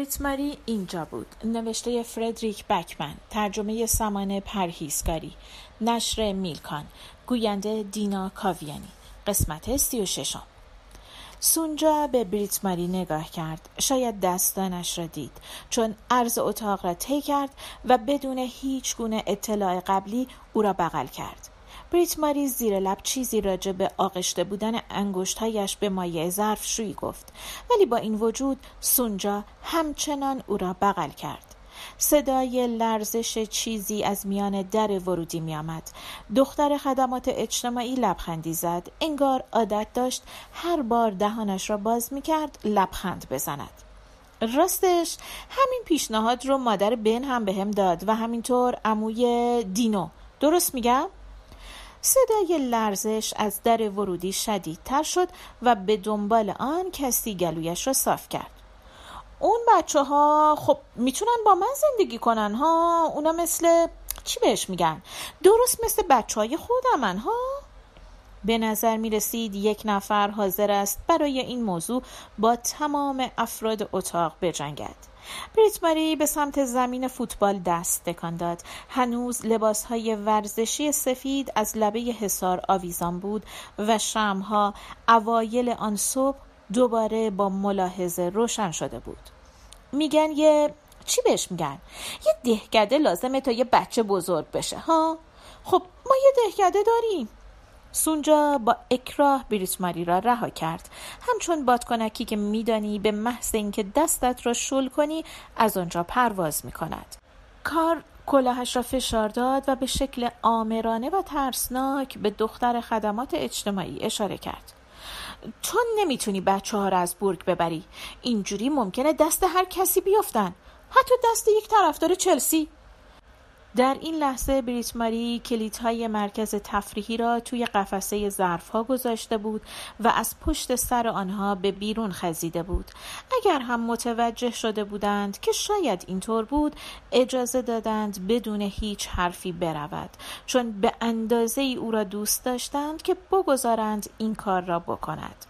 بریت ماری اینجا بود. نوشته فردریک بکمن. ترجمه سمان پرهیزکاری نشر میلکان. گوینده دینا کاویانی. قسمت سی و ششم. سونجا به بریت ماری نگاه کرد. شاید دستانش را دید. چون عرض اتاق را طی کرد و بدون هیچ گونه اطلاع قبلی او را بغل کرد. بریت ماری زیر لب چیزی راجع به آغشته بودن انگشتهایش به مایع ظرف شویی گفت ولی با این وجود سونجا همچنان او را بغل کرد صدای لرزش چیزی از میان در ورودی می آمد. دختر خدمات اجتماعی لبخندی زد. انگار عادت داشت هر بار دهانش را باز می کرد لبخند بزند. راستش همین پیشنهاد رو مادر بن هم به هم داد و همینطور عموی دینو درست میگم؟ صدای لرزش از در ورودی شدیدتر شد و به دنبال آن کسی گلویش را صاف کرد. اون بچه ها خب می‌تونن با من زندگی کنن ها؟ اونا مثل چی بهش میگن؟ درست مثل بچه های خودمن ها؟ به نظر می رسید یک نفر حاضر است برای این موضوع با تمام افراد اتاق بجنگد. بریت ماری به سمت زمین فوتبال دست تکان داد. هنوز لباس های ورزشی سفید از لبه حصار آویزان بود و شمها اوایل آن صبح دوباره با ملاحظه روشن شده بود. میگن یه چی بهش میگن؟ یه دهکده لازمه تا یه بچه بزرگ بشه ها؟ خب ما یه دهکده داریم سونجا با اکراه بریتماری را رها کرد. همچون بادکنکی که میدانی به محض اینکه دستت را شل کنی از آنجا پرواز می کند کار کلاهش را فشار داد و به شکل آمرانه و ترسناک به دختر خدمات اجتماعی اشاره کرد. تو نمی‌تونی بچه ها را از برگ ببری. اینجوری ممکنه دست هر کسی بیفتن. حتی دست یک طرفدار چلسی. در این لحظه بریت ماری کلیدهای مرکز تفریحی را توی قفسه ظرفها گذاشته بود و از پشت سر آنها به بیرون خزیده بود. اگر هم متوجه شده بودند که شاید اینطور بود اجازه دادند بدون هیچ حرفی برود چون به اندازه ای او را دوست داشتند که بگذارند این کار را بکند.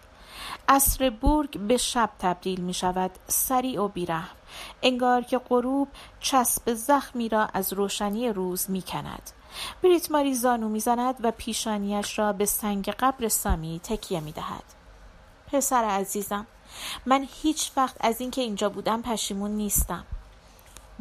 عصر بورگ به شب تبدیل می شود. سریع و بیرحم. انگار که غروب چسب زخمی را از روشنی روز می کند. بریت ماری زانو می‌زند و پیشانیش را به سنگ قبر سامی تکیه می دهد. پسر عزیزم من هیچ وقت از اینکه اینجا بودم پشیمون نیستم.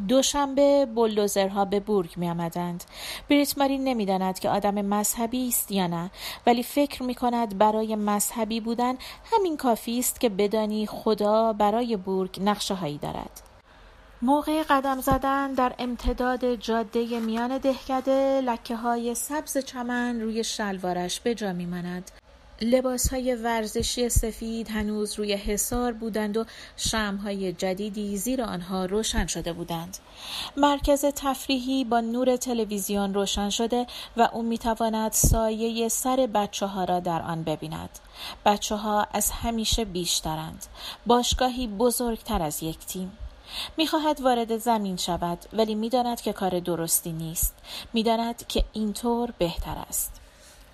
دوشنبه بلدوزرها به بورگ می آمدند. بریت ماری نمی‌داند که آدم مذهبی است یا نه ولی فکر می کند برای مذهبی بودن همین کافی است که بدانی خدا برای بورگ نقشه هایی دارد. موقع قدم زدن در امتداد جاده میان دهکده لکه های سبز چمن روی شلوارش به جا می ماند. لباس های ورزشی سفید هنوز روی حصار بودند و های جدیدی زیر آنها روشن شده بودند. مرکز تفریحی با نور تلویزیون روشن شده و او می‌تواند سایه سر بچه ها را در آن ببیند. بچه ها از همیشه بیشترند. باشگاهی بزرگتر از یک تیم. می‌خواهد وارد زمین شود ولی می‌داند که کار درستی نیست. می‌داند که اینطور بهتر است.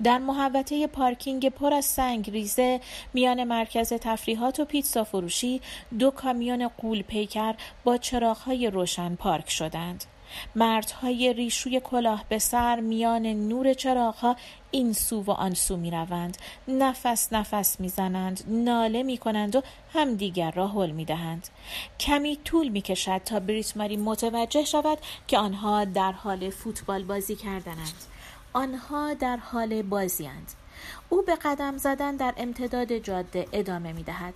در محوطه پارکینگ پر از سنگ ریزه میان مرکز تفریحات و پیتزا فروشی دو کامیون قول پیکر با چراغهای روشن پارک شدند. مردهای ریشوی کلاه به سر میان نور چراغها این سو و آن سو می روند. نفس نفس می زنند. ناله می کنند و همدیگر را حل می دهند. کمی طول می کشد تا بریت ماری متوجه شود که آنها در حال فوتبال بازی کردنند. آنها در حال بازیند او به قدم زدن در امتداد جاده ادامه می دهد.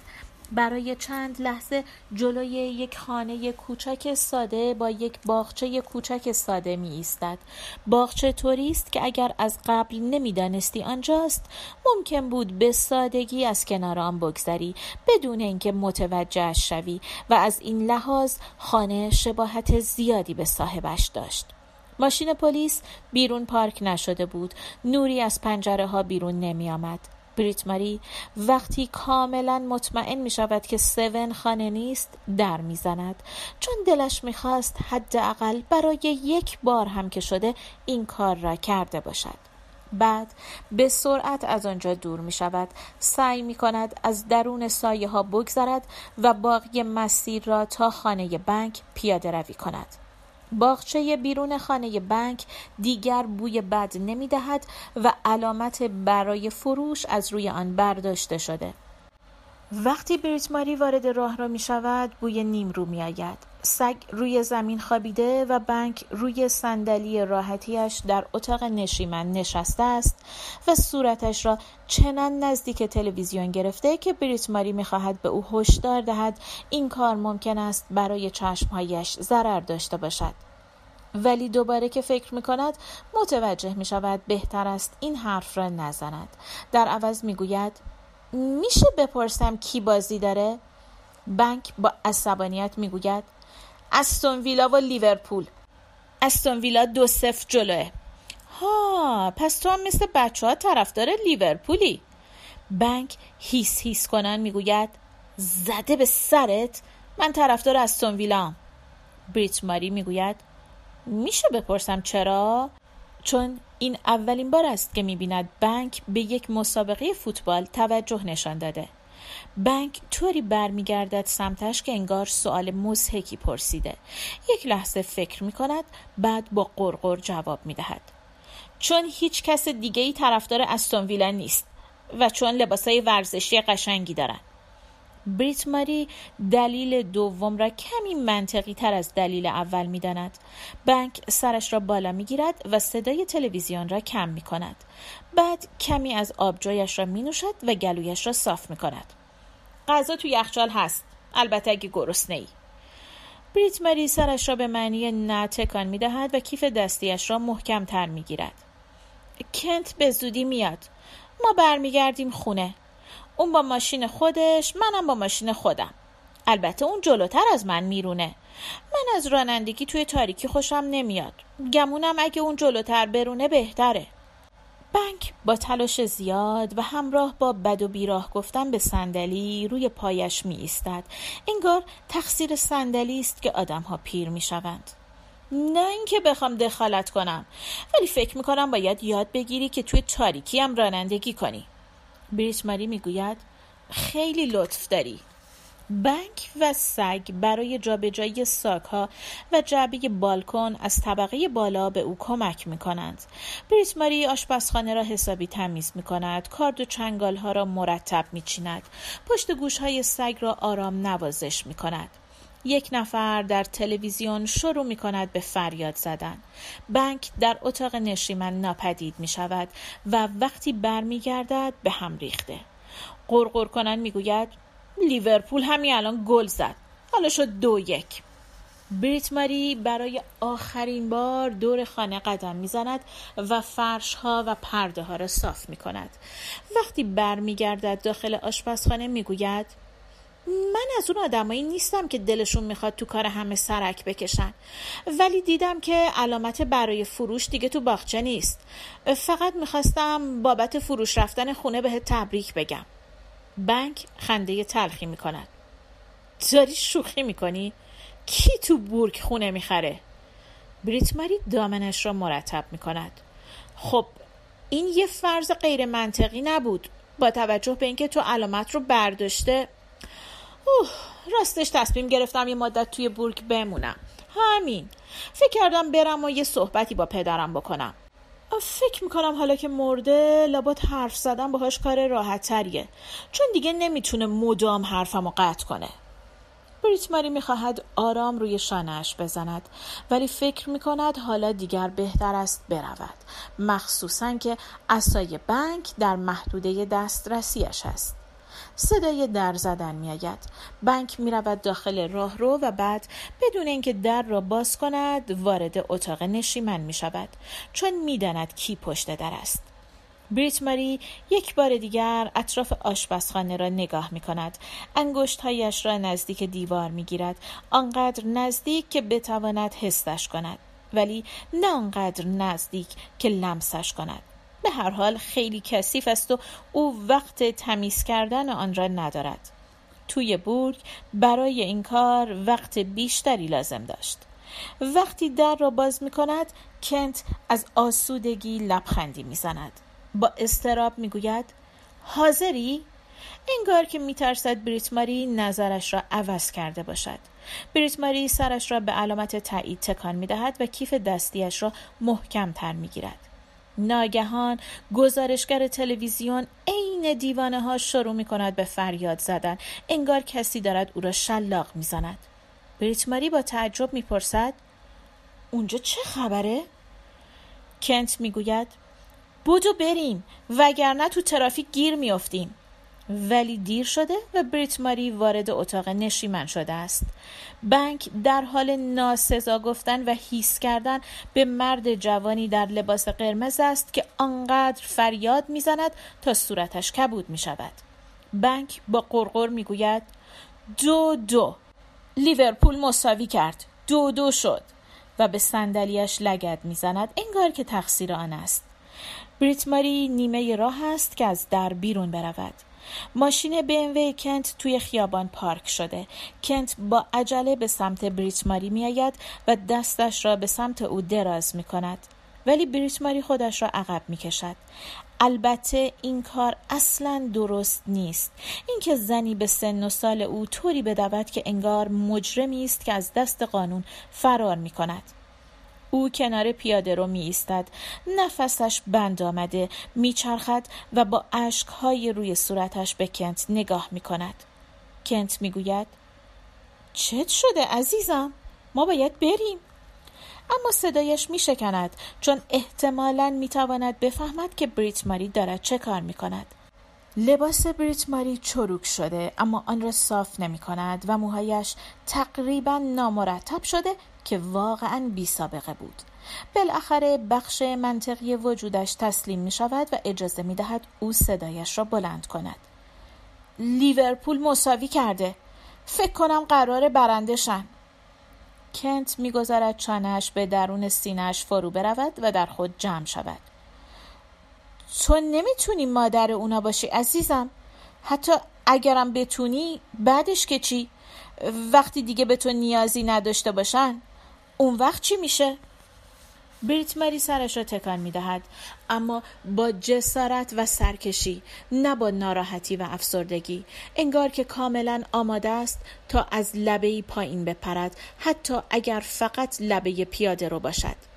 برای چند لحظه جلوی یک خانه کوچک ساده با یک باغچه کوچک ساده می ایستد. باغچه طوری است که اگر از قبل نمی‌دانستی آنجاست ممکن بود به سادگی از کنار آن بگذری بدون اینکه متوجه شوی و از این لحاظ خانه شباهت زیادی به صاحبش داشت. ماشین پلیس بیرون پارک نشده بود. نوری از پنجره ها بیرون نمی آمد بریت ماری وقتی کاملا مطمئن می شود که سون خانه نیست در می زند چون دلش می خواست حداقل برای یک بار هم که شده این کار را کرده باشد. بعد به سرعت از آنجا دور می شود سعی می کند از درون سایه ها بگذرد و باقی مسیر را تا خانه بنک پیاده روی کند. باغچه بیرون خانه بنک دیگر بوی بد نمی دهد و علامت برای فروش از روی آن برداشته شده وقتی بریت ماری وارد راه را می شود بوی نیم رو می آید. سگ روی زمین خوابیده و بنک روی صندلی راحتیش در اتاق نشیمن نشسته است و صورتش را چنان نزدیک تلویزیون گرفته که بریت ماری می خواهد به او هشدار دهد این کار ممکن است برای چشمهایش ضرر داشته باشد. ولی دوباره که فکر می کند متوجه می شود بهتر است این حرف را نزند. در عوض می گوید میشه بپرسم کی بازی داره؟ بنک با عصبانیت می‌گوید استون ویلا و لیورپول استون ویلا دو صفر جلوه. ها پس تو هم مثل بچه ها طرفدار لیورپولی. بنک هیس هیس کنن می‌گوید زده به سرت من طرفدار استون ویلا بریت ماری می‌گوید میشه بپرسم چرا؟ چون این اولین بار است که می‌بیند بنک به یک مسابقه فوتبال توجه نشان داده. بنک طوری برمیگردد سمتش که انگار سوال مزهکی پرسیده یک لحظه فکر می کند بعد با قرقر جواب می دهد چون هیچ کس دیگه ای طرفدار استون ویلا نیست و چون لباسای ورزشی قشنگی دارن بریت ماری دلیل دوم را کمی منطقی تر از دلیل اول می داند. بنک سرش را بالا می گیرد و صدای تلویزیون را کم می کند. بعد کمی از آبجویش را می نوشد و گلویش را صاف می کند. غذا تو یخچال هست. البته اگه گرسنه ای. بریت ماری سرش را به معنی نه تکان می دهد و کیف دستیش را محکم تر می گیرد. کنت به زودی میاد. ما برمیگردیم خونه. اون با ماشین خودش منم با ماشین خودم البته اون جلوتر از من میرونه من از رانندگی توی تاریکی خوشم نمیاد گمونم اگه اون جلوتر برونه بهتره بنک با تلاش زیاد و همراه با بد و بیراه گفتن به صندلی روی پایش می ایستد انگار تقصیر صندلی است که آدم ها پیر می شوند نه اینکه بخوام دخالت کنم ولی فکر می کنم باید یاد بگیری که توی تاریکی هم رانندگی کنی. بریت ماری می‌گوید خیلی لطف داری. بنک و سگ برای جابجایی ها و جعبه بالکن از طبقه بالا به او کمک می کنند. بریت ماری آشپزخانه را حسابی تمیز می کند. کارد و چنگال ها را مرتب می چیند. پشت گوش های سگ را آرام نوازش می کند. یک نفر در تلویزیون شروع می کند به فریاد زدن. بنک در اتاق نشیمن ناپدید می شود و وقتی برمیگردد به هم ریخته. قرقر کنن می گوید لیورپول همین الان گل زد. حالا شد دو یک. بریت ماری برای آخرین بار دور خانه قدم می‌زند و فرش ها و پرده ها را صاف می کند. وقتی برمیگردد داخل آشپزخانه می‌گوید من از اون آدمایی نیستم که دلشون می‌خواد تو کار همه سرک بکشن ولی دیدم که علامت برای فروش دیگه تو باغچه نیست فقط می‌خواستم بابت فروش رفتن خونه بهت تبریک بگم بنک خنده تلخی می‌کند. داری شوخی می‌کنی؟ کی تو بورک خونه می‌خره؟ ماری دامنش را مرتب می‌کند. خب این یه فرض غیر منطقی نبود. با توجه به اینکه تو علامت رو برداشته اوه راستش تصمیم گرفتم یه مدت توی بورگ بمونم. همین. فکر کردم برم و یه صحبتی با پدرم بکنم. فکر می‌کنم حالا که مرده لابد حرف زدن باهاش کار راحت تریه چون دیگه نمی‌تونه مدام حرفم رو قطع کنه. بریت ماری می‌خواهد آرام روی شانهش بزند ولی فکر می‌کند حالا دیگر بهتر است برود. مخصوصا که اسای بنک در محدوده دسترسیش است. صدای در زدن می آید. بنک می رود داخل راهرو و بعد بدون اینکه در را باز کند وارد اتاق نشیمن می شود چون می داند کی پشت در است. بریت ماری یک بار دیگر اطراف آشپزخانه را نگاه می کند. انگشت هایش را نزدیک دیوار می گیرد. آنقدر نزدیک که بتواند حسش کند. ولی نه آنقدر نزدیک که لمسش کند. به هر حال خیلی کثیف است و او وقت تمیز کردن آن را ندارد توی بورگ برای این کار وقت بیشتری لازم داشت وقتی در را باز می کند کنت از آسودگی لبخندی می زند. با استراب می گوید حاضری؟ انگار که میترسد بریت ماری نظرش را عوض کرده باشد بریت ماری سرش را به علامت تایید تکان می دهد و کیف دستیش را محکم تر می گیرد. ناگهان گزارشگر تلویزیون عین دیوانه ها شروع می کند به فریاد زدن. انگار کسی دارد او را شلاق می زند بریت ماری با تعجب می پرسد اونجا چه خبره؟ کنت می گوید بودو بریم وگرنه تو ترافیک گیر میافتیم. ولی دیر شده و بریت ماری وارد اتاق نشیمن شده است. بنک در حال ناسزا گفتن و هیس کردن به مرد جوانی در لباس قرمز است که آنقدر فریاد می‌زند تا صورتش کبود می شود بنک با قرقر می گوید دو دو. لیورپول مساوی کرد. دو دو شد. و به صندلیاش لگد می‌زند. انگار که تقصیر آن است. بریت ماری نیمه راه است که از در بیرون برود. ماشین BMW کنت توی خیابان پارک شده. کنت با عجله به سمت بریت ماری می آید و دستش را به سمت او دراز می کند ولی بریت ماری خودش را عقب می کشد البته این کار اصلا درست نیست. اینکه زنی به سن و سال او طوری بدود که انگار مجرمی است که از دست قانون فرار می کند او کنار پیاده رو می ایستد نفسش بند آمده میچرخد و با اشکهای روی صورتش به کنت نگاه می کند کنت می گوید چت شده عزیزم؟ ما باید بریم. اما صدایش می شکند چون احتمالا می تواند بفهمد که بریت ماری دارد چه کار می کند لباس بریت ماری چروک شده اما آن را صاف نمی کند و موهایش تقریبا نامرتب شده که واقعا بی سابقه بود. بالاخره بخش منطقی وجودش تسلیم می شود و اجازه می دهد او صدایش را بلند کند. لیورپول مساوی کرده. فکر کنم قرار برندشن کنت می‌گذارد چانهش به درون سینهش فرو برود و در خود جمع شود. تو نمی‌تونی مادر اونا باشی عزیزم. حتی اگرم بتونی بعدش که چی؟ وقتی دیگه به تو نیازی نداشته باشن اون وقت چی میشه؟ بریت مری سرش را تکان می دهد اما با جسارت و سرکشی نه با ناراحتی و افسردگی. انگار که کاملا آماده است تا از لبه پایین بپرد حتی اگر فقط لبه پیاده رو باشد.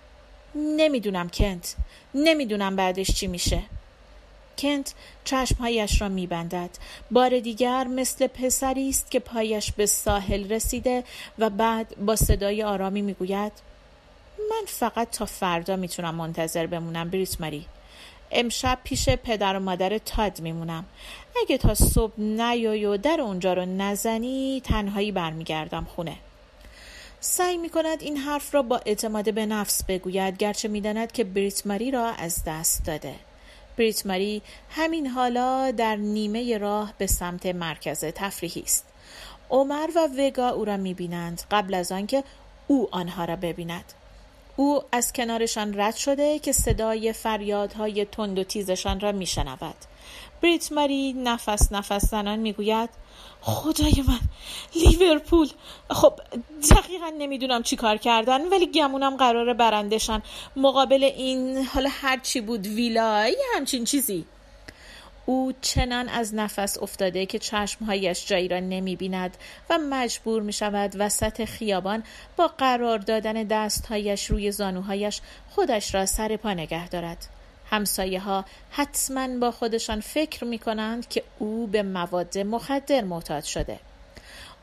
نمی‌دونم کنت. نمی‌دونم بعدش چی میشه. کنت چشمهایش را میبندد. بار دیگر مثل پسری است که پایش به ساحل رسیده و بعد با صدای آرامی می‌گوید من فقط تا فردا می‌تونم منتظر بمونم بریت ماری. امشب پیش پدر و مادر تاد میمونم. اگه تا صبح نیای و در اونجا رو نزنی تنهایی برمیگردم خونه. سعی می کند این حرف را با اعتماد به نفس بگوید گرچه می‌داند که بریت ماری را از دست داده. بریت ماری همین حالا در نیمه راه به سمت مرکز تفریحی است. عمر و وگا او را می‌بینند قبل از آنکه او آنها را ببیند. او از کنارشان رد شده که صدای فریادهای تند و تیزشان را میشنود. بریت ماری نفس نفس زنان می‌گوید خدای من لیورپول. خب دقیقا نمی‌دونم چی کار کردن ولی گمونم قرار برندشن مقابل این حالا هرچی بود ویلای همچین چیزی. او چنان از نفس افتاده که چشمهایش جایی را نمی بیند و مجبور می شود وسط خیابان با قرار دادن دستهایش روی زانوهایش خودش را سر پا نگه دارد. همسایه ها حتما با خودشان فکر می کنند که او به مواد مخدر معتاد شده.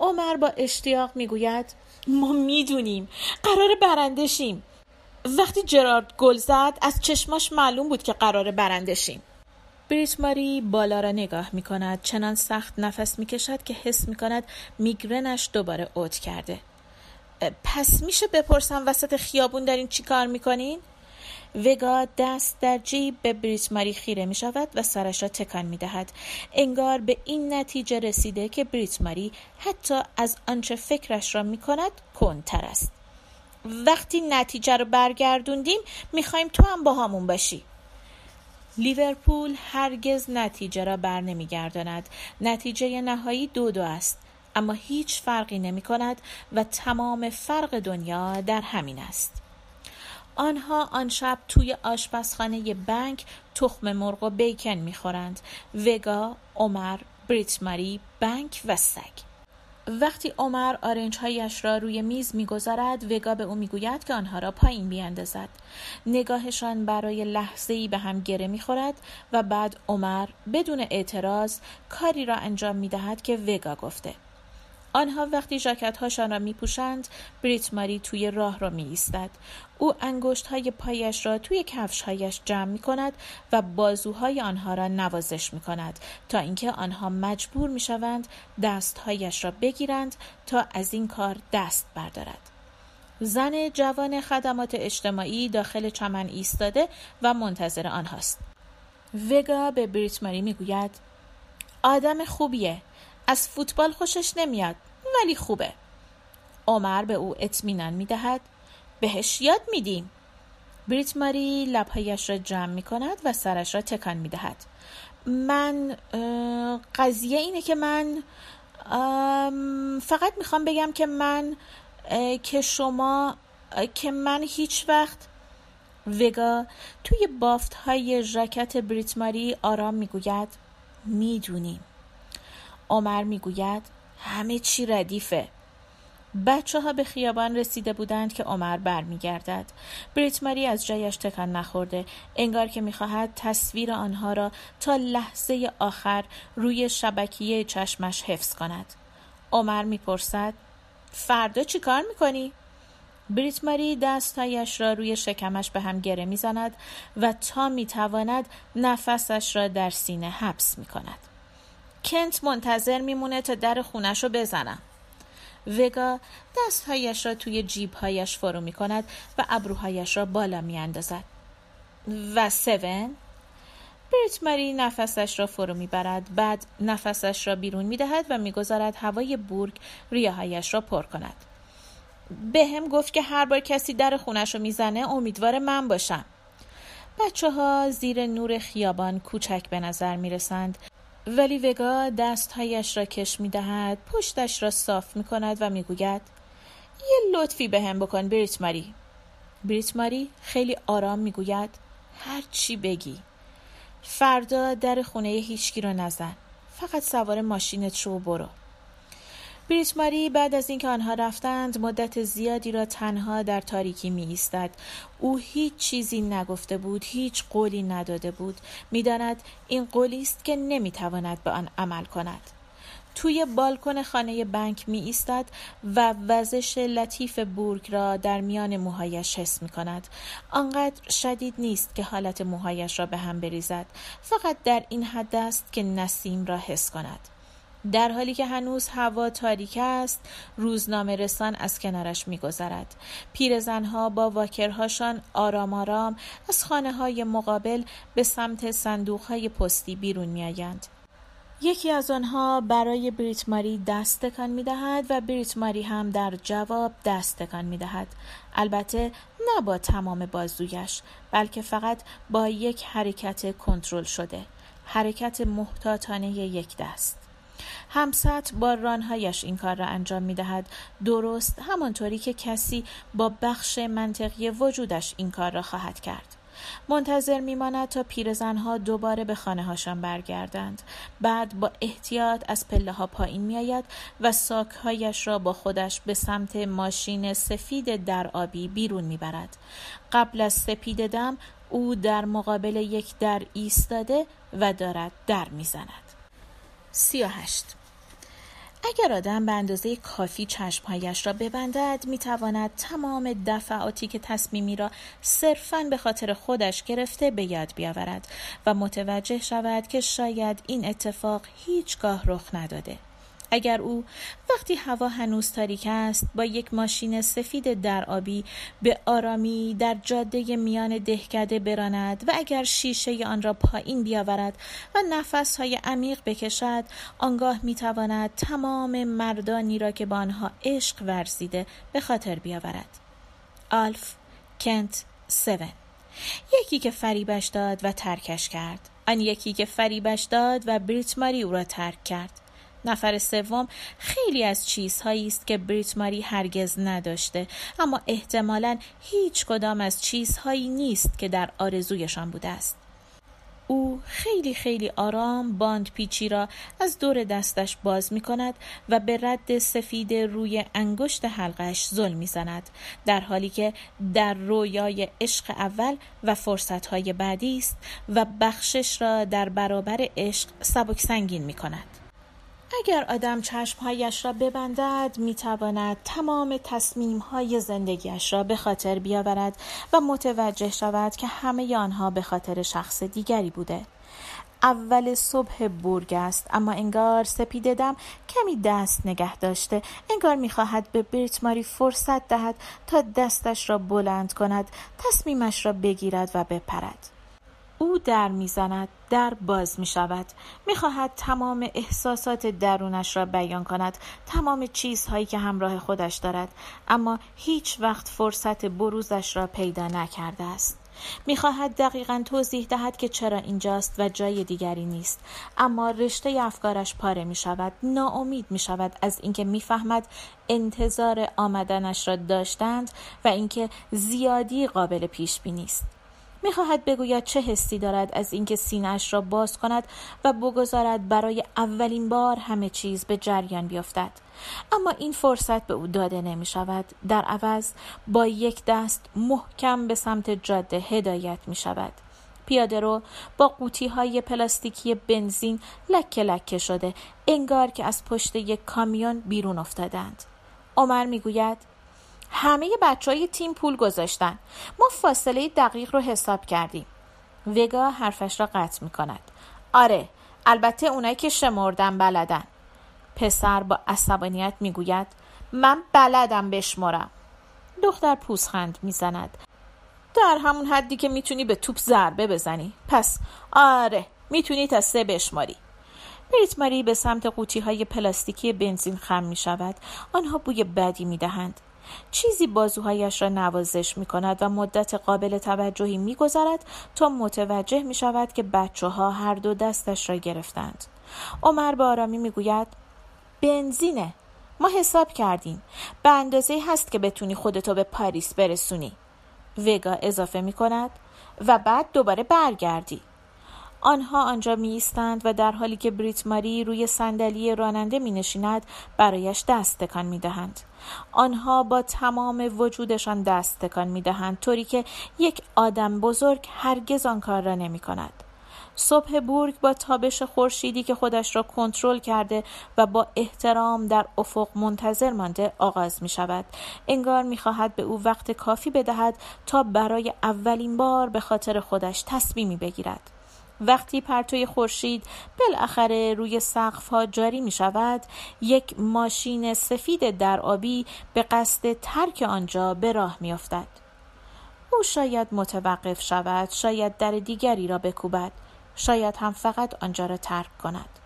عمر با اشتیاق می گوید ما می‌دونیم قرار برندشیم. وقتی جرارد گل زد از چشماش معلوم بود که قرار برندشیم. بریت ماری بالا را نگاه می کند چنان سخت نفس می کشد که حس می کند میگرنش دوباره اوت کرده پس میشه بپرسم وسط خیابون دارین چی کار می‌کنین؟ وگا دست در جیب به بریت ماری خیره می شود و سرش را تکان می دهد. انگار به این نتیجه رسیده که بریت ماری حتی از آنچه فکرش را می کند کنتر است. وقتی نتیجه رو برگردوندیم می‌خوایم تو هم با همون باشی. لیورپول هرگز نتیجه را بر نمیگرداند نتیجه نهایی دو دو است اما هیچ فرقی نمی کند و تمام فرق دنیا در همین است آنها آن شب توی آشپزخانه بنک تخم مرغ و بیکن می‌خورند. وگا عمر بریت ماری بنک و سگ. وقتی عمر آرنج هایش را روی میز می‌گذارد وگا به او می‌گوید که آنها را پایین بیاندازد نگاهشان برای لحظه ای به هم گره می‌خورد و بعد عمر بدون اعتراض کاری را انجام می‌دهد که وگا گفته. آنها وقتی جاکت هاشان را می پوشند بریت ماری توی راه را می ایستد. او انگشت های پایش را توی کفش هایش جمع می کند و بازوهای آنها را نوازش می کند تا اینکه آنها مجبور می شوند دستهایش را بگیرند تا از این کار دست بردارد. زن جوان خدمات اجتماعی داخل چمن ایستاده و منتظر آنهاست. وگا به بریت ماری می گوید آدم خوبیه از فوتبال خوشش نمیاد ولی خوبه عمر به او اطمینان می‌دهد بهش یاد میدیم. بریت ماری لبهایش را جمع می کند و سرش را تکان می دهد. من قضیه اینه که من فقط می‌خوام بگم که من که شما که من هیچ وقت وگا توی بافت های ژاکت بریت ماری آرام می‌گوید. می‌دونیم. عمر می‌گوید همه چی ردیفه. بچه ها به خیابان رسیده بودند که عمر برمیگردد. بریت ماری از جایش تکان نخورده. انگار که می‌خواهد تصویر آنها را تا لحظه آخر روی شبکیه چشمش حفظ کند. عمر می‌پرسد فردا چی کار می‌کنی؟ بریت ماری دستهایش را روی شکمش به هم گره می‌زند و تا می‌تواند نفسش را در سینه حبس می‌کند. کنت منتظر میمونه تا در خونش رو بزنم وگا دستهایش را توی جیبهایش فرو می کند و ابروهایش را بالا می اندازد. و سون بریت مری نفسش را فرو می‌برد. بعد نفسش را بیرون می‌دهد و می‌گذارد هوای بورگ ریاهایش را پر کند. به هم گفت که هر بار کسی در خونش رو می‌زنه امیدوار من باشم. بچه ها زیر نور خیابان کوچک به نظر می رسند ولی وگا دستهایش را کش می دهد پشتش را صاف می کند و می گوید یه لطفی به هم بکن بریت ماری. بریت ماری خیلی آرام می گوید هر چی بگی. فردا در خونه هیچکی رو نزن فقط سوار ماشینت شو برو. بریت ماری بعد از اینکه آنها رفتند مدت زیادی را تنها در تاریکی می ایستد. او هیچ چیزی نگفته بود هیچ قولی نداده بود می‌داند این قولی است که نمی‌تواند به آن عمل کند توی بالکن خانه بنک می ایستد و وزش لطیف بورگ را در میان موهایش حس می کند. آنقدر شدید نیست که حالت موهایش را به هم بریزد. فقط در این حد است که نسیم را حس کند. در حالی که هنوز هوا تاریک است روزنامه رسان از کنارش میگذرد. پیرزنها با واکرهاشان آرام آرام از خانه های مقابل به سمت صندوق های پستی بیرون میآیند. یکی از آنها برای بریت ماری دست تکان می دهد و بریت ماری هم در جواب دست تکان می دهد. البته نه با تمام بازویش بلکه فقط با یک حرکت کنترل شده. حرکت محتاطانه یک دست. همسط با رانهایش این کار را انجام می دهد درست همانطوری که کسی با بخش منطقی وجودش این کار را خواهد کرد. منتظر میماند تا پیرزنها دوباره به خانه هاشان برگردند. بعد با احتیاط از پله ها پایین میآید و ساکهایش را با خودش به سمت ماشین سفید در آبی بیرون می‌برد. قبل از سپید دم او در مقابل یک در ایستاده و دارد در می‌زند. سی و هشت اگر آدم به اندازه کافی چشمهایش را ببندد می‌تواند تمام دفعاتی که تصمیمی را صرفا به خاطر خودش گرفته به یاد بیاورد و متوجه شود که شاید این اتفاق هیچگاه رخ نداده. اگر او وقتی هوا هنوز تاریک است با یک ماشین سفید در آبی به آرامی در جاده میان دهکده براند و اگر شیشه آن را پایین بیاورد و نفس‌های عمیق بکشد آنگاه می‌تواند تمام مردانی را که با آنها عشق ورزیده به خاطر بیاورد. آلف کنت سون. یکی که فریبش داد و ترکش کرد. آن یکی که فریبش داد و بریت ماری او را ترک کرد. نفر سوم خیلی از چیزهایی است که بریت ماری هرگز نداشته. اما احتمالا هیچ کدام از چیزهایی نیست که در آرزویشان بوده است. او خیلی خیلی آرام باند پیچی را از دور دستش باز می کند و به رد سفید روی انگشت حلقش زل می زند در حالی که در رویای عشق اول و فرصتهای بعدی است و بخشش را در برابر عشق سبک سنگین می کند اگر آدم چشمهایش را ببندد می‌تواند تمام تصمیمهای زندگیش را به خاطر بیاورد و متوجه شود که همه آنها به خاطر شخص دیگری بوده. اول صبح بورگ است اما انگار سپید دم کمی دست نگه داشته. انگار می‌خواهد به بریتماری فرصت دهد تا دستش را بلند کند تصمیمش را بگیرد و بپرد. او در می‌زند در باز می شود می خواهد تمام احساسات درونش را بیان کند تمام چیزهایی که همراه خودش دارد. اما هیچ وقت فرصت بروزش را پیدا نکرده است. می‌خواهد دقیقا توضیح دهد که چرا اینجاست و جای دیگری نیست. اما رشته افکارش پاره می شود ناامید می شود از اینکه می‌فهمد انتظار آمدنش را داشتند و اینکه زیادی قابل پیش بینی است. می‌خواهد بگوید چه حسی دارد از اینکه سینهاش را باز کند و بگذارد برای اولین بار همه چیز به جریان بیفتد. اما این فرصت به او داده نمی شود در عوض با یک دست محکم به سمت جاده هدایت می شود پیاده رو با قوطی های پلاستیکی بنزین لکه لکه شده انگار که از پشت یک کامیون بیرون افتادند. عمر می‌گوید همه بچه های تیم پول گذاشتن. ما فاصله دقیق رو حساب کردیم. وگا حرفش را قطع می کند آره البته اونایی که شمردن بلدن. پسر با عصبانیت می‌گوید من بلدم بشمرم. دختر پوزخند می‌زند. در همون حدی که می‌تونی به توپ ضربه بزنی. پس آره می‌تونی تا سه بشماری. بریت ماری به سمت قوطی های پلاستیکی بنزین خم می شود آنها بوی بدی می دهند چیزی بازوهایش را نوازش می کند و مدت قابل توجهی می گذارد تا متوجه می شود که بچه ها هر دو دستش را گرفتند. عمر به آرامی می گوید بنزینه ما حساب کردیم. به اندازه هست که بتونی خودتو به پاریس برسونی. وگا اضافه می کند و بعد دوباره برگردی. آنها آنجا می ایستند و در حالی که بریت ماری روی صندلی راننده می نشیند برایش دست تکان می دهند. آنها با تمام وجودشان دست تکان می دهند طوری که یک آدم بزرگ هرگز آن کار را نمی کند. صبح بورگ با تابش خورشیدی که خودش را کنترل کرده و با احترام در افق منتظر مانده آغاز می شود. انگار می خواهد به او وقت کافی بدهد تا برای اولین بار به خاطر خودش تصمیمی بگیرد. وقتی پرتوی خورشید بالاخره روی سقف ها جاری می شود یک ماشین سفید در آبی به قصد ترک آنجا به راه می افتد. او شاید متوقف شود شاید در دیگری را بکوبد شاید هم فقط آنجا را ترک کند.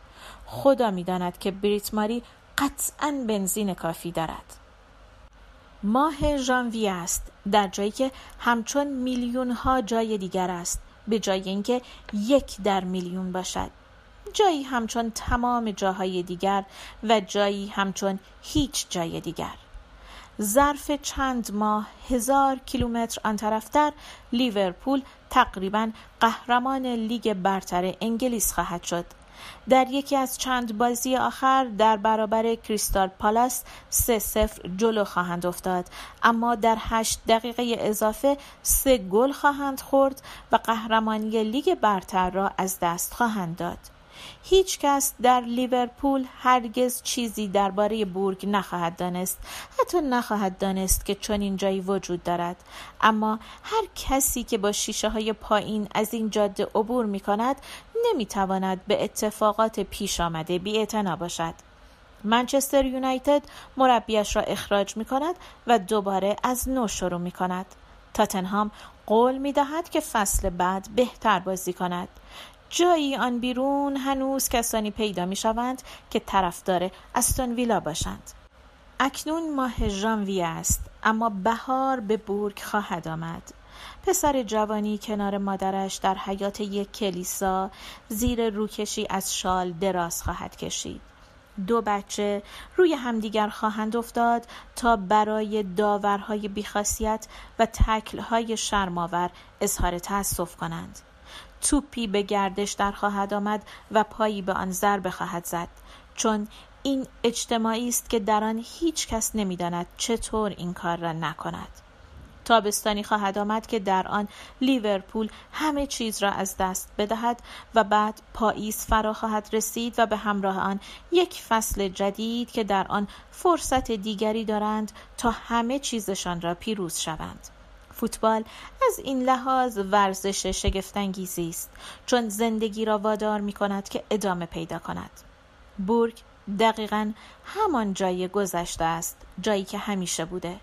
خدا می‌داند که بریت ماری قطعا بنزین کافی دارد. ماه ژانویه است در جایی که همچون میلیون ها جای دیگر است. به جای اینکه یک در میلیون باشد. جایی همچون تمام جاهای دیگر و جایی همچون هیچ جای دیگر. ظرف چند ماه هزار کیلومتر آن طرفتر لیورپول تقریبا قهرمان لیگ برتر انگلیس خواهد شد. در یکی از چند بازی آخر در برابر کریستال پالاس سه سفر جلو خواهند افتاد. اما در هشت دقیقه اضافه سه گل خواهند خورد و قهرمانی لیگ برتر را از دست خواهند داد. هیچ کس در لیورپول هرگز چیزی درباره بورگ نخواهد دانست. حتی نخواهد دانست که چنین جایی وجود دارد. اما هر کسی که با شیشه های پایین از این جاده عبور می کند نمی تواند به اتفاقات پیش آمده بی باشد. منچستر یونایتد مربیش را اخراج می کند و دوباره از نو شروع می کند تاتنهام قول می دهد که فصل بعد بهتر بازی کند. جایی آن بیرون هنوز کسانی پیدا می شوند که طرفدار استون ویلا باشند. اکنون ماه ژانویه است اما بهار به بورگ خواهد آمد. پسر جوانی کنار مادرش در حیات یک کلیسا زیر روکشی از شال دراز خواهد کشید. دو بچه روی همدیگر خواهند افتاد تا برای داورهای بیخاصیت و تکلهای شرماور اظهار تأسف کنند. توپی به گردش در خواهد آمد و پایی به آن ضربه خواهد زد چون این اجتماعی است که در آن هیچ کس نمی‌داند چطور این کار را نکند. تابستانی خواهد آمد که در آن لیورپول همه چیز را از دست بدهد و بعد پاییز فرا خواهد رسید و به همراه آن یک فصل جدید که در آن فرصت دیگری دارند تا همه چیزشان را پیروز شوند. فوتبال از این لحاظ ورزش شگفتانگیزی است چون زندگی را وادار می کند که ادامه پیدا کند. بورگ دقیقا همان جای گذشته است جایی که همیشه بوده.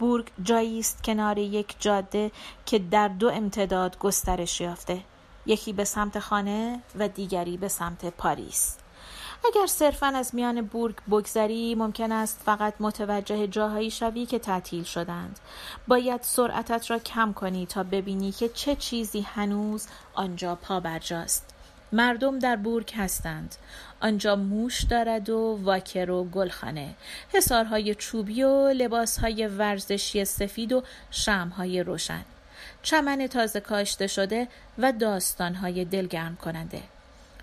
بورگ جایی است کنار یک جاده که در دو امتداد گسترش یافته. یکی به سمت خانه و دیگری به سمت پاریس. اگر صرفا از میان بورگ بگذری ممکن است فقط متوجه جاهایی شوی که تعطیل شدند. باید سرعتت را کم کنی تا ببینی که چه چیزی هنوز آنجا پابرجاست مردم در بورگ هستند. آنجا موش دارد و واکر و گلخانه. حسارهای چوبی و لباسهای ورزشی سفید و شمهای روشن. چمن تازه کاشته شده و داستانهای دلگرم کننده.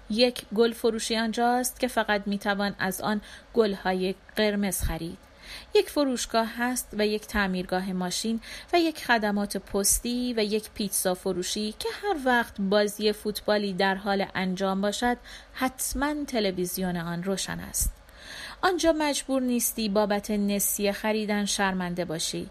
یک گل فروشی آنجاست که فقط می‌توان از آن گلهای قرمز خرید. یک فروشگاه هست و یک تعمیرگاه ماشین و یک خدمات پستی و یک پیتزا فروشی که هر وقت بازی فوتبالی در حال انجام باشد حتما تلویزیون آن روشن است. آنجا مجبور نیستی بابت نسیه خریدن شرمنده باشی.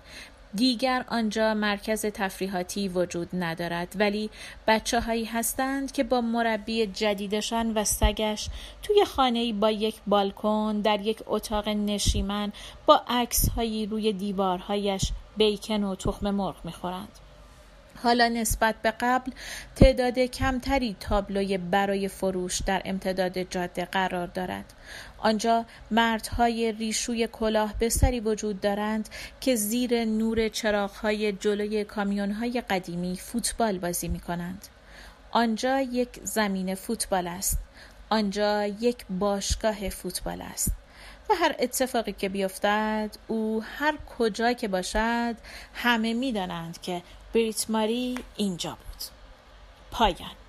دیگر آنجا مرکز تفریحاتی وجود ندارد ولی بچه هایی هستند که با مربی جدیدشان و سگش توی خانه با یک بالکن در یک اتاق نشیمن با عکس هایی روی دیوارهایش بیکن و تخم مرغ می‌خورند. حالا نسبت به قبل تعداد کمتری تابلوی برای فروش در امتداد جاده قرار دارد. آنجا مردهای ریشوی کلاه سری وجود دارند که زیر نور چراغهای جلوی کامیونهای قدیمی فوتبال بازی می کنند. آنجا یک زمین فوتبال است. آنجا یک باشگاه فوتبال است. و هر اتفاقی که بیفتد او هر کجا که باشد همه می‌دانند که بریت ماری اینجا بود پایان